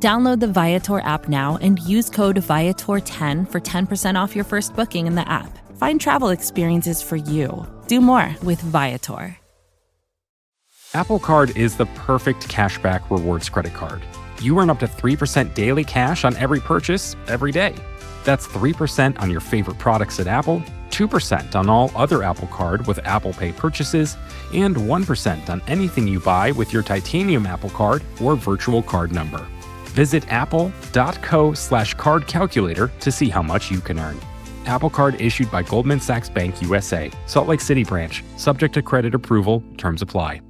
Download the Viator app now and use code Viator10 for 10% off your first booking in the app. Find travel experiences for you. Do more with Viator. Apple Card is the perfect cashback rewards credit card. You earn up to 3% daily cash on every purchase every day. That's 3% on your favorite products at Apple, 2% on all other Apple Card with Apple Pay purchases, and 1% on anything you buy with your titanium Apple Card or virtual card number. Visit apple.co slash card calculator to see how much you can earn. Apple Card issued by Goldman Sachs Bank USA, Salt Lake City branch, subject to credit approval, terms apply.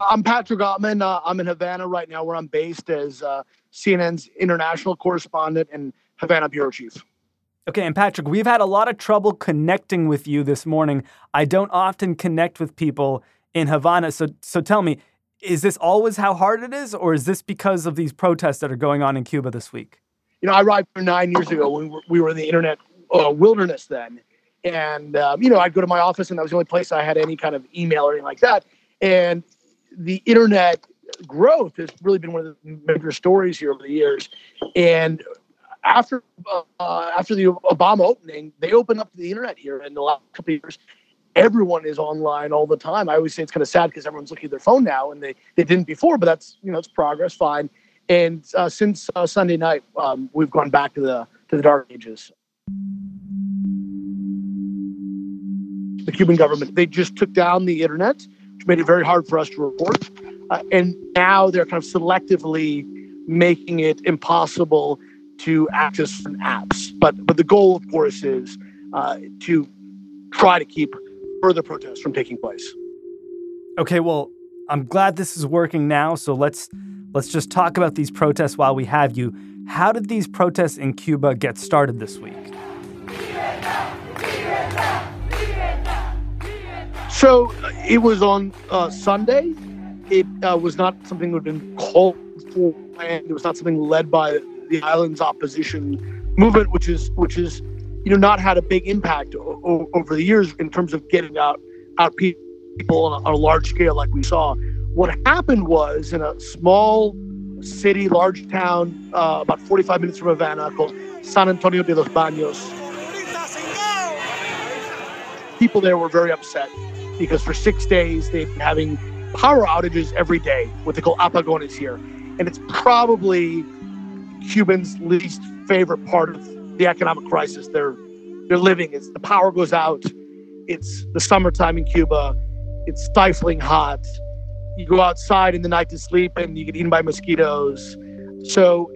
I'm Patrick Oppmann. Uh, I'm in Havana right now, where I'm based as uh, CNN's international correspondent and Havana bureau chief. Okay, and Patrick, we've had a lot of trouble connecting with you this morning. I don't often connect with people in Havana, so so tell me, is this always how hard it is, or is this because of these protests that are going on in Cuba this week? You know, I arrived nine years ago when we were, we were in the internet uh, wilderness then, and um, you know, I'd go to my office, and that was the only place I had any kind of email or anything like that. And the internet growth has really been one of the major stories here over the years. And after uh, after the Obama opening, they opened up the internet here in the last couple of years. Everyone is online all the time. I always say it's kind of sad because everyone's looking at their phone now, and they, they didn't before. But that's you know it's progress, fine. And uh, since uh, Sunday night, um, we've gone back to the to the dark ages. The Cuban government they just took down the internet which made it very hard for us to report. Uh, and now they're kind of selectively making it impossible to access certain apps. But but the goal, of course, is uh, to try to keep further protests from taking place. Okay, well, I'm glad this is working now. So let's let's just talk about these protests while we have you. How did these protests in Cuba get started this week? So it was on uh, Sunday. It uh, was not something that had been called for, and it was not something led by the island's opposition movement, which is which is you know not had a big impact o- over the years in terms of getting out out people on a, on a large scale like we saw. What happened was in a small city, large town, uh, about 45 minutes from Havana, called San Antonio de los Baños. People there were very upset because for six days they've been having power outages every day, what they call apagones here. And it's probably Cubans' least favorite part of the economic crisis they're they're living. Is the power goes out. It's the summertime in Cuba. It's stifling hot. You go outside in the night to sleep and you get eaten by mosquitoes. So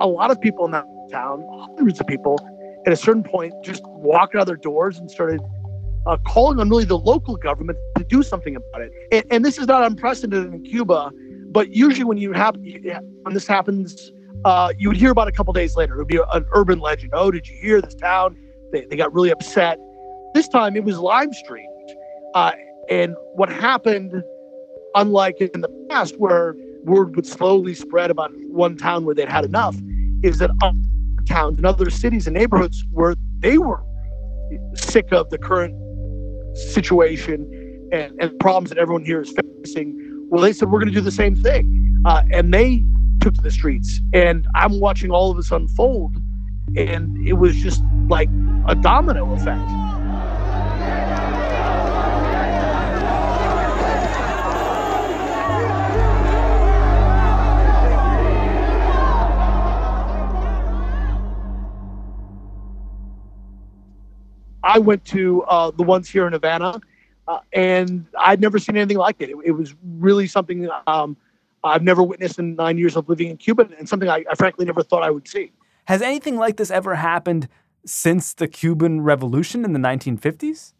a lot of people in that town, hundreds of people, at a certain point just walked out of their doors and started uh, calling on really the local government to do something about it. And, and, this is not unprecedented in Cuba, but usually when you have when this happens, uh, you would hear about a couple days later. It would be an urban legend. Oh, did you hear this town? They, they got really upset. This time it was live streamed. Uh, and what happened, unlike in the past where word would slowly spread about one town where they'd had enough, is that other towns and other cities and neighborhoods where they were sick of the current situation and, and problems that everyone here is facing. Well, they said, we're going to do the same thing. Uh, and they took to the streets. And I'm watching all of this unfold. And it was just like a domino effect. I went to uh, the ones here in Havana, uh, and I'd never seen anything like it. It, it was really something um, I've never witnessed in nine years of living in Cuba, and something I, I, frankly never thought I would see. Has anything like this ever happened since the Cuban Revolution in the 1950s?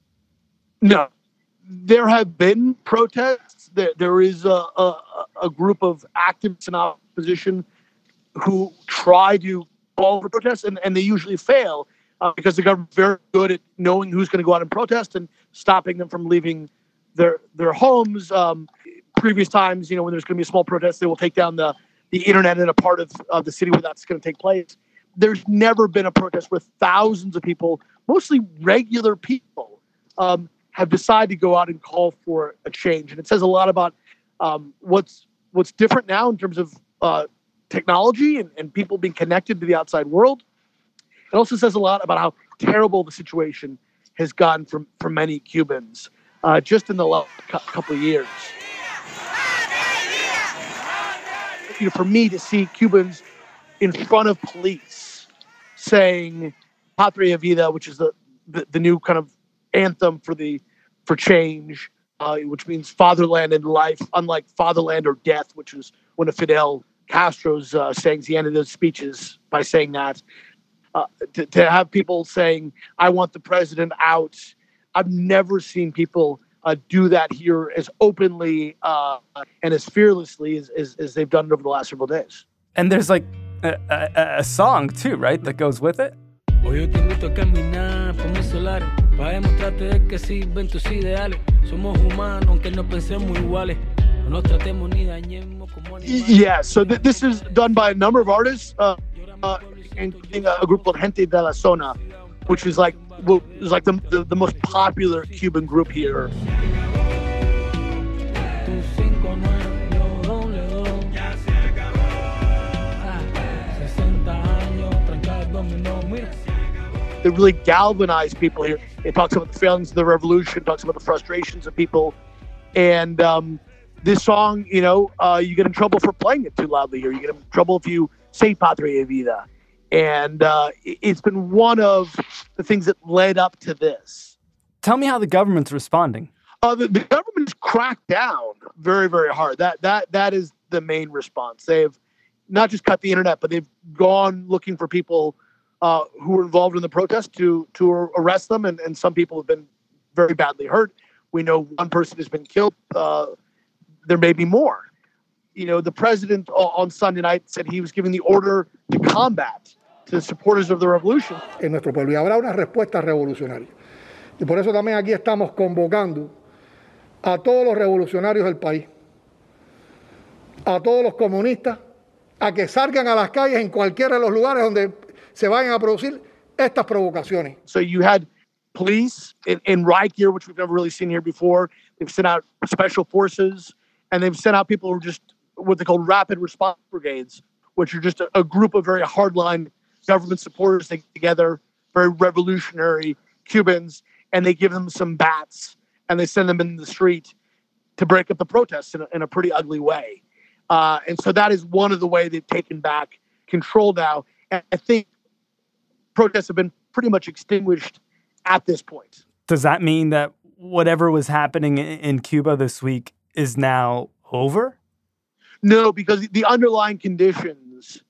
No, there have been protests. There, there is a, a, a group of activists in opposition who try to call for protests, and, and they usually fail uh, because the government's very good at knowing who's going to go out and protest and stopping them from leaving their their homes. Um, previous times, you know, when there's going to be a small protest, they will take down the the internet in a part of, of the city where that's going to take place. There's never been a protest where thousands of people, mostly regular people, um, have decided to go out and call for a change. And it says a lot about um, what's what's different now in terms of uh, technology and, and people being connected to the outside world. It also says a lot about how terrible the situation has gone for, for many Cubans uh, just in the last couple of years. You know, for me to see Cubans in front of police saying "Patria Vida," which is the, the, the new kind of anthem for the for change, uh, which means fatherland and life, unlike fatherland or death, which was one of Fidel Castro's uh, sayings. He ended his speeches by saying that. Uh, to, to have people saying, "I want the president out," I've never seen people uh, do that here as openly uh, and as fearlessly as, as, as, they've done it over the last several days. And there's like a, a, a song too, right, that goes with it. Hoy yo te invito a caminar por mis solares para demostrarte de que sirven tus ideales. Somos humanos aunque no pensemos iguales. No tratemos ni dañemos como Yeah, so th- this is done by a number of artists, uh, uh, including a group called Gente de la Zona, which is like was like the, the, the most popular Cuban group here. It really galvanized people here. It talks about the failings of the revolution, talks about the frustrations of people, and um, this song, you know, uh, you get in trouble for playing it too loudly, or you get in trouble if you say "Patria Vida." And uh, it's been one of the things that led up to this. Tell me how the government's responding. Uh, the, the government's cracked down very, very hard. That that that is the main response. They've not just cut the internet, but they've gone looking for people uh, who were involved in the protest to to arrest them, and, and some people have been very badly hurt. We know one person has been killed. Uh, there may be more. You know, the president on Sunday night said he was giving the order to combat to supporters of the revolution. En nuestro pueblo y habrá una respuesta revolucionaria. Y por eso también aquí estamos convocando a todos los revolucionarios del país, a todos los comunistas, a que salgan a las calles en cualquiera de los lugares donde se vayan a producir estas provocaciones. So you had police in, in riot gear, which we've never really seen here before. They've sent out special forces, and they've sent out people who are just what they call rapid response brigades, which are just a, a group of very hardline government supporters they get together, very revolutionary Cubans, and they give them some bats and they send them in the street to break up the protests in a, in a pretty ugly way. Uh, and so that is one of the way they've taken back control now. And I think protests have been pretty much extinguished at this point. Does that mean that whatever was happening in Cuba this week is now over? No, because the underlying conditions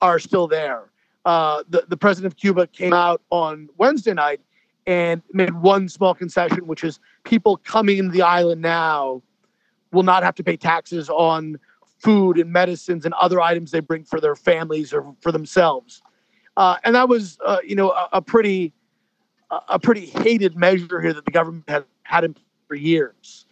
are still there uh, the, the president of Cuba came out on Wednesday night and made one small concession, which is people coming into the island now will not have to pay taxes on food and medicines and other items they bring for their families or for themselves. Uh, and that was, uh, you know, a, a, pretty, a pretty hated measure here that the government had had in for years.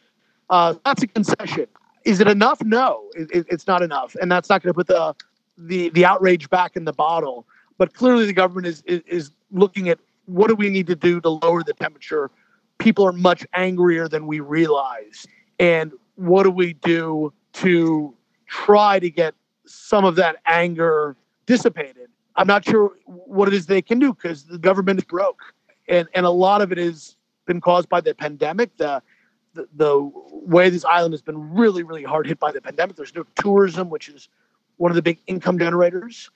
Uh, that's a concession. Is it enough? No, it, it, it's not enough, and that's not going to put the the the outrage back in the bottle. But clearly, the government is, is, is looking at what do we need to do to lower the temperature. People are much angrier than we realize, and what do we do to try to get some of that anger dissipated? I'm not sure what it is they can do because the government is broke, and and a lot of it has been caused by the pandemic. The the, the way this island has been really, really hard hit by the pandemic. There's no tourism, which is one of the big income generators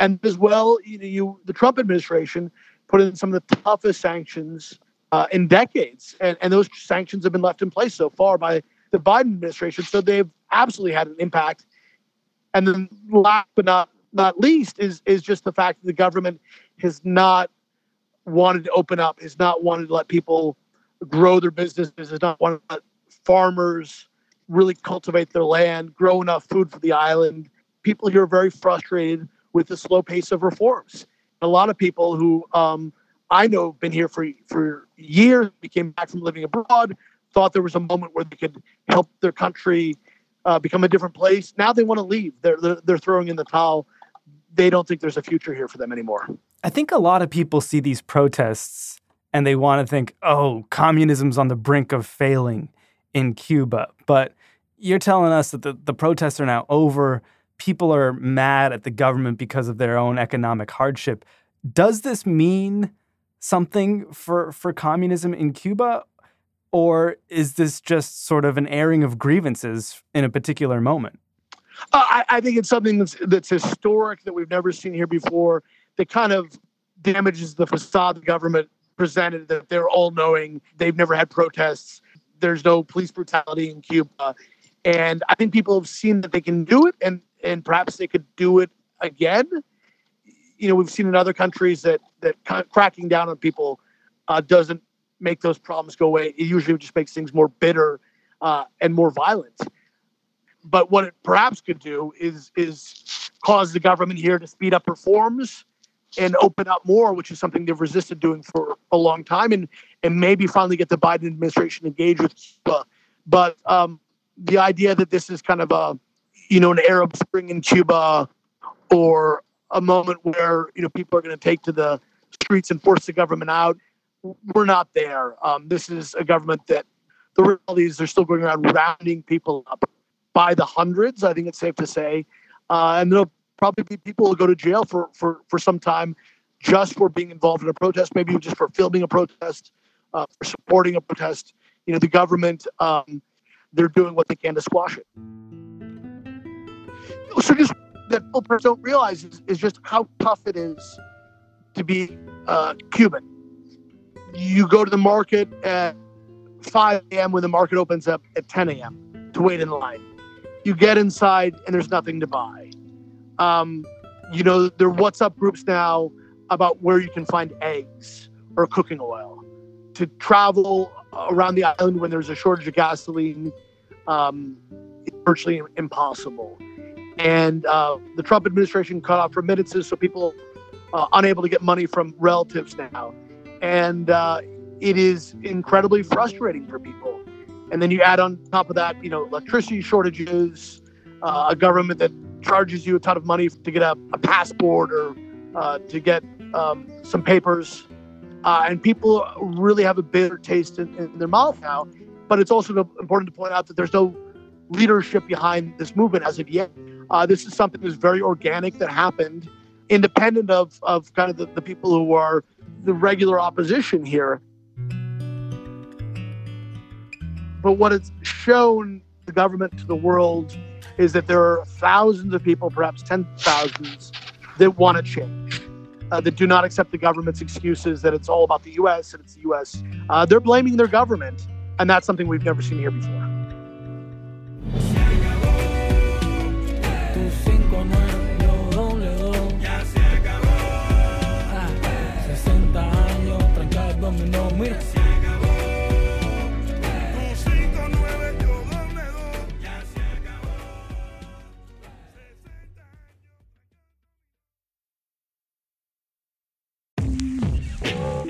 and as well, you know, you the Trump administration put in some of the toughest sanctions uh, in decades, and, and those sanctions have been left in place so far by the Biden administration. So they've absolutely had an impact. And then, last but not not least, is is just the fact that the government has not wanted to open up, has not wanted to let people grow their businesses, has not wanted to let farmers really cultivate their land, grow enough food for the island. People here are very frustrated with the slow pace of reforms. A lot of people who um, I know have been here for for years, became back from living abroad, thought there was a moment where they could help their country uh, become a different place. Now they want to leave. They're, they're they're throwing in the towel. They don't think there's a future here for them anymore. I think a lot of people see these protests and they want to think, "Oh, communism's on the brink of failing in Cuba." But you're telling us that the, the protests are now over. People are mad at the government because of their own economic hardship. Does this mean something for for communism in Cuba, or is this just sort of an airing of grievances in a particular moment? Uh, I, I, think it's something that's that's historic that we've never seen here before. That kind of damages the facade the government presented that they're all knowing. They've never had protests. There's no police brutality in Cuba, and I think people have seen that they can do it, and and perhaps they could do it again. You know, we've seen in other countries that that cracking down on people uh, doesn't make those problems go away. It usually just makes things more bitter uh, and more violent. But what it perhaps could do is is cause the government here to speed up reforms and open up more, which is something they've resisted doing for a long time, and and maybe finally get the Biden administration engaged with Cuba. But um, the idea that this is kind of a you know an Arab Spring in Cuba or a moment where you know people are going to take to the streets and force the government out. We're not there. Um, this is a government that the reality is they're still going around rounding people up by the hundreds. I think it's safe to say, uh, and there'll probably be people who go to jail for for for some time just for being involved in a protest, maybe just for filming a protest, uh, for supporting a protest. You know, the government um, they're doing what they can to squash it. So just that people don't realize is, is just how tough it is to be uh, Cuban. You go to the market at 5 a.m. when the market opens up at 10 a.m. to wait in line. You get inside and there's nothing to buy. Um, you know, there are WhatsApp groups now about where you can find eggs or cooking oil. To travel around the island when there's a shortage of gasoline, um, it's virtually impossible. And uh, the Trump administration cut off remittances, so people uh, unable to get money from relatives now, and uh, it is incredibly frustrating for people. And then you add on top of that, you know, electricity shortages, uh, a government that charges you a ton of money to get a, a passport or uh, to get um, some papers. Uh, and people really have a bitter taste in, in, their mouth now. But it's also important to point out that there's no leadership behind this movement as of yet. Uh, this is something that's very organic that happened, independent of, of kind of the, the people who are the regular opposition here. But what it's shown the government to the world is that there are thousands of people, perhaps ten thousands, that want to change, uh, that do not accept the government's excuses that it's all about the U.S. and it's the U.S. Uh, they're blaming their government, and that's something we've never seen here before.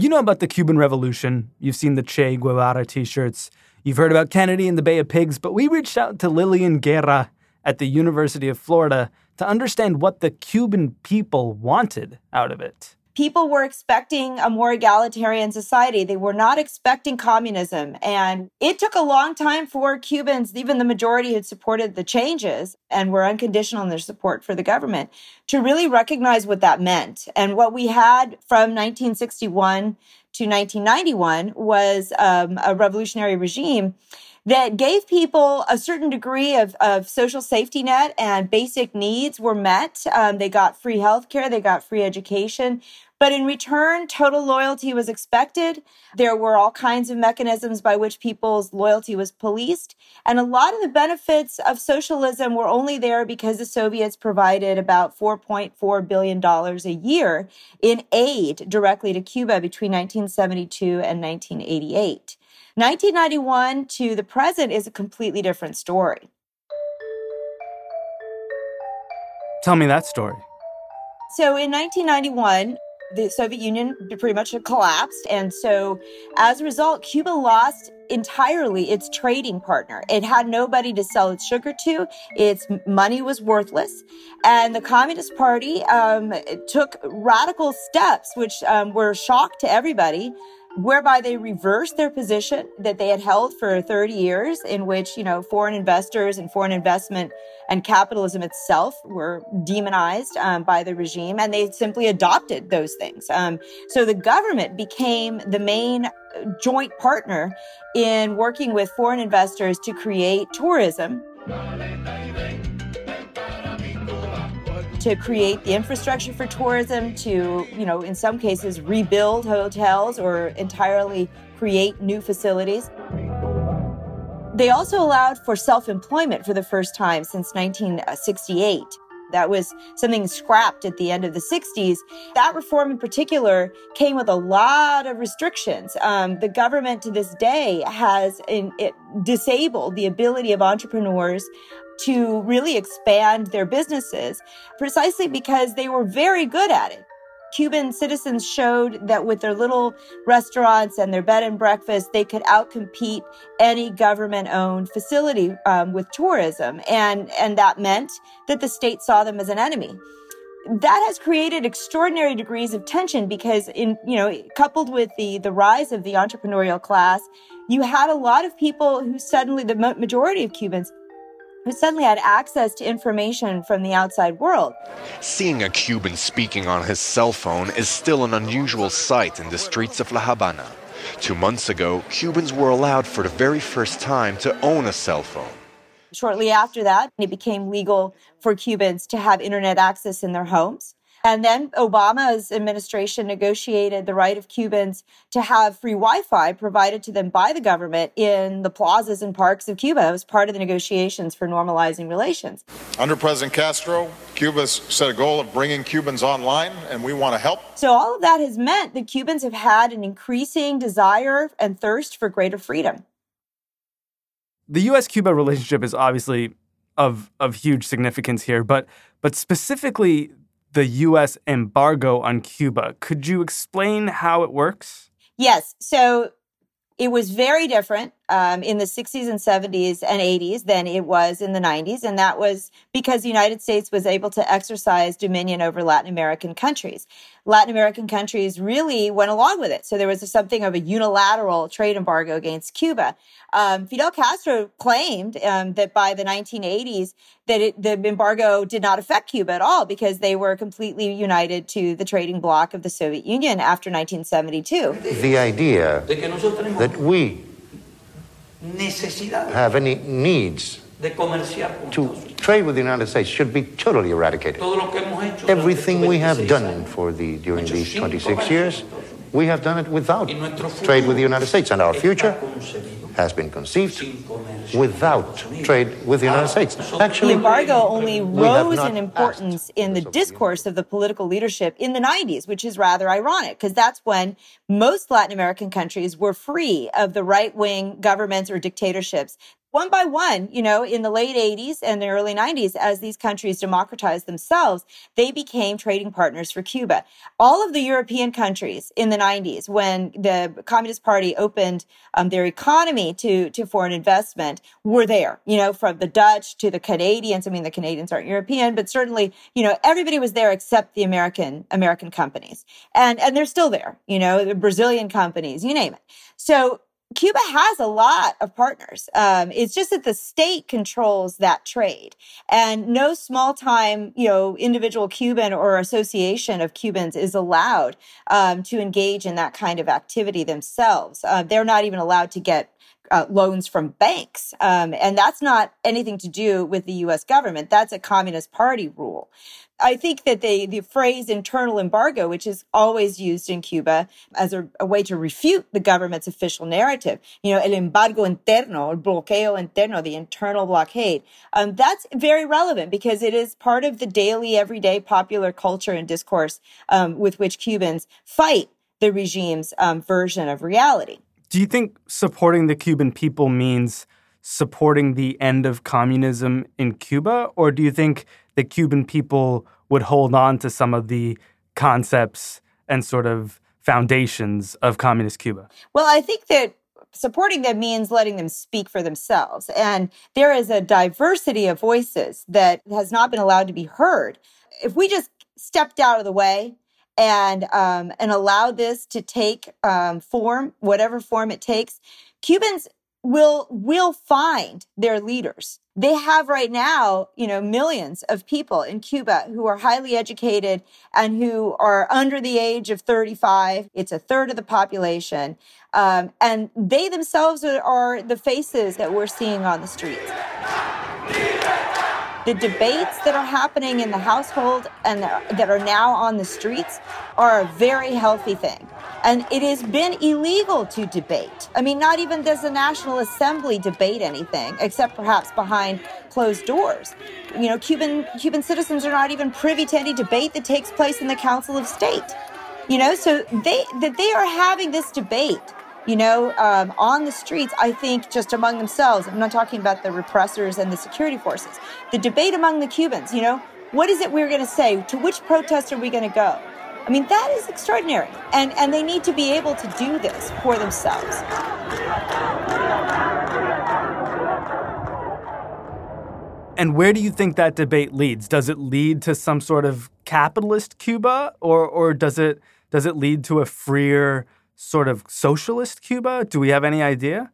You know about the Cuban Revolution. You've seen the Che Guevara t shirts. You've heard about Kennedy and the Bay of Pigs, but we reached out to Lillian Guerra at the University of Florida to understand what the Cuban people wanted out of it people were expecting a more egalitarian society. They were not expecting communism. And it took a long time for Cubans, even the majority who supported the changes and were unconditional in their support for the government, to really recognize what that meant. And what we had from 1961 to 1991 was um, a revolutionary regime that gave people a certain degree of, of social safety net and basic needs were met. Um, they got free healthcare, they got free education. But in return, total loyalty was expected. There were all kinds of mechanisms by which people's loyalty was policed. And a lot of the benefits of socialism were only there because the Soviets provided about $4.4 billion a year in aid directly to Cuba between 1972 and 1988. 1991 to the present is a completely different story. Tell me that story. So in 1991, the Soviet Union pretty much collapsed. And so as a result, Cuba lost entirely its trading partner. It had nobody to sell its sugar to. Its money was worthless. And the Communist Party um, took radical steps, which um, were shock to everybody whereby they reversed their position that they had held for 30 years in which, you know, foreign investors and foreign investment and capitalism itself were demonized um, by the regime and they simply adopted those things. Um, so the government became the main joint partner in working with foreign investors to create tourism to create the infrastructure for tourism, to, you know, in some cases rebuild hotels or entirely create new facilities. They also allowed for self employment for the first time since 1968. That was something scrapped at the end of the 60s. That reform in particular came with a lot of restrictions. Um, the government to this day has in, disabled the ability of entrepreneurs to really expand their businesses precisely because they were very good at it. Cuban citizens showed that with their little restaurants and their bed and breakfast, they could outcompete any government owned facility um, with tourism. And, and that meant that the state saw them as an enemy that has created extraordinary degrees of tension because in you know coupled with the the rise of the entrepreneurial class you had a lot of people who suddenly the majority of cubans who suddenly had access to information from the outside world. Seeing a Cuban speaking on his cell phone is still an unusual sight in the streets of La Habana. Two months ago, Cubans were allowed for the very first time to own a cell phone. Shortly after that, it became legal for Cubans to have internet access in their homes. And then Obama's administration negotiated the right of Cubans to have free Wi Fi provided to them by the government in the plazas and parks of Cuba. It was part of the negotiations for normalizing relations. Under President Castro, Cuba set a goal of bringing Cubans online, and we want to help. So, all of that has meant that Cubans have had an increasing desire and thirst for greater freedom. The US Cuba relationship is obviously of, of huge significance here, but, but specifically the U.S. embargo on Cuba. Could you explain how it works? Yes. So it was very different um, in the 60s and 70s and 80s than it was in the 90s. And that was because the United States was able to exercise dominion over Latin American countries. Latin American countries really went along with it. So there was something of a unilateral trade embargo against Cuba. Um, Fidel Castro claimed um, that by the 1980s that it, the embargo did not affect Cuba at all because they were completely united to the trading bloc of the Soviet Union after 1972. The idea that we have any needs to trade with the United States should be totally eradicated. Everything we have done for the during these 26 years, we have done it without trade with the United States, and our future has been conceived without trade with the United States. Actually, the embargo only rose in importance in the discourse of the political leadership in the 90s, which is rather ironic because that's when most Latin American countries were free of the right wing governments or dictatorships one by one, you know, in the late 80s and the early 90s, as these countries democratized themselves, they became trading partners for Cuba. All of the European countries in the 90s, when the Communist Party opened um, their economy to, to foreign investment, were there, you know, from the Dutch to the Canadians. I mean, the Canadians aren't European, but certainly, you know, everybody was there except the American, American companies. And, and they're still there, you know, the Brazilian companies, you name it. So Cuba has a lot of partners. Um, it's just that the state controls that trade, and no small time, you know, individual Cuban or association of Cubans is allowed um, to engage in that kind of activity themselves. Uh, they're not even allowed to get uh, loans from banks. Um, and that's not anything to do with the US government. That's a Communist Party rule. I think that they, the phrase internal embargo, which is always used in Cuba as a, a, way to refute the government's official narrative, you know, el embargo interno, el bloqueo interno, the internal blockade, um, that's very relevant because it is part of the daily, everyday popular culture and discourse um, with which Cubans fight the regime's um, version of reality. Do you think supporting the Cuban people means supporting the end of communism in Cuba, or do you think the Cuban people would hold on to some of the concepts and sort of foundations of communist Cuba? Well, I think that supporting them means letting them speak for themselves. And there is a diversity of voices that has not been allowed to be heard. If we just stepped out of the way and um, and allowed this to take um, form, whatever form it takes, Cubans will will find their leaders. They have right now, you know, millions of people in Cuba who are highly educated and who are under the age of 35. It's a third of the population. Um, and they themselves are, are the faces that we're seeing on the streets the debates that are happening in the household and that are now on the streets are a very healthy thing. And it has been illegal to debate. I mean, not even does the National Assembly debate anything, except perhaps behind closed doors. You know, Cuban Cuban citizens are not even privy to any debate that takes place in the Council of State. You know, so they that they are having this debate you know, um, on the streets, I think just among themselves, I'm not talking about the repressors and the security forces, the debate among the Cubans, you know, what is it we're going to say? To which protest are we going to go? I mean, that is extraordinary. And, and they need to be able to do this for themselves. And where do you think that debate leads? Does it lead to some sort of capitalist Cuba or, or does, it, does it lead to a freer, sort of socialist Cuba? Do we have any idea?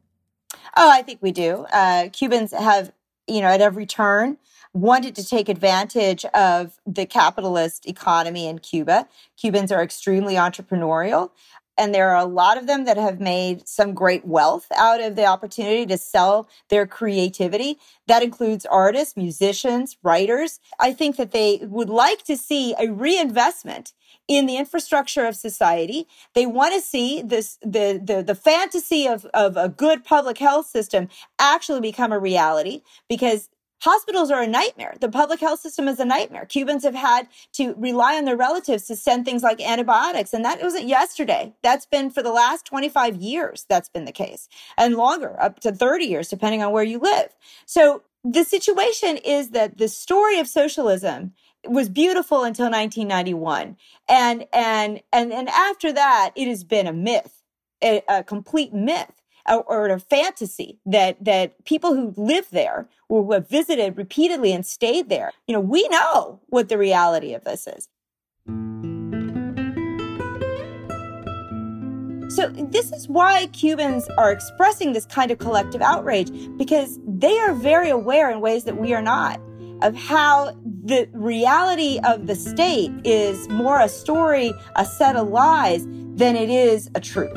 Oh, I think we do. Uh, Cubans have, you know, at every turn wanted to take advantage of the capitalist economy in Cuba. Cubans are extremely entrepreneurial. And there are a lot of them that have made some great wealth out of the opportunity to sell their creativity. That includes artists, musicians, writers. I think that they would like to see a reinvestment in the infrastructure of society. They want to see this the the the fantasy of of a good public health system actually become a reality because Hospitals are a nightmare. The public health system is a nightmare. Cubans have had to rely on their relatives to send things like antibiotics. And that wasn't yesterday. That's been for the last 25 years. That's been the case and longer, up to 30 years, depending on where you live. So the situation is that the story of socialism was beautiful until 1991 and and and and after that it has been a myth a, a complete myth or, or a fantasy that that people who live there or who have visited repeatedly and stayed there, you know, we know what the reality of this is. So, this is why Cubans are expressing this kind of collective outrage because they are very aware in ways that we are not of how the reality of the state is more a story, a set of lies, than it is a truth.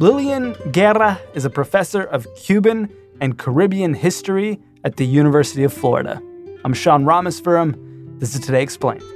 Lillian Guerra is a professor of Cuban and Caribbean history at the University of Florida. I'm Sean Rameswaram. This is Today Explained.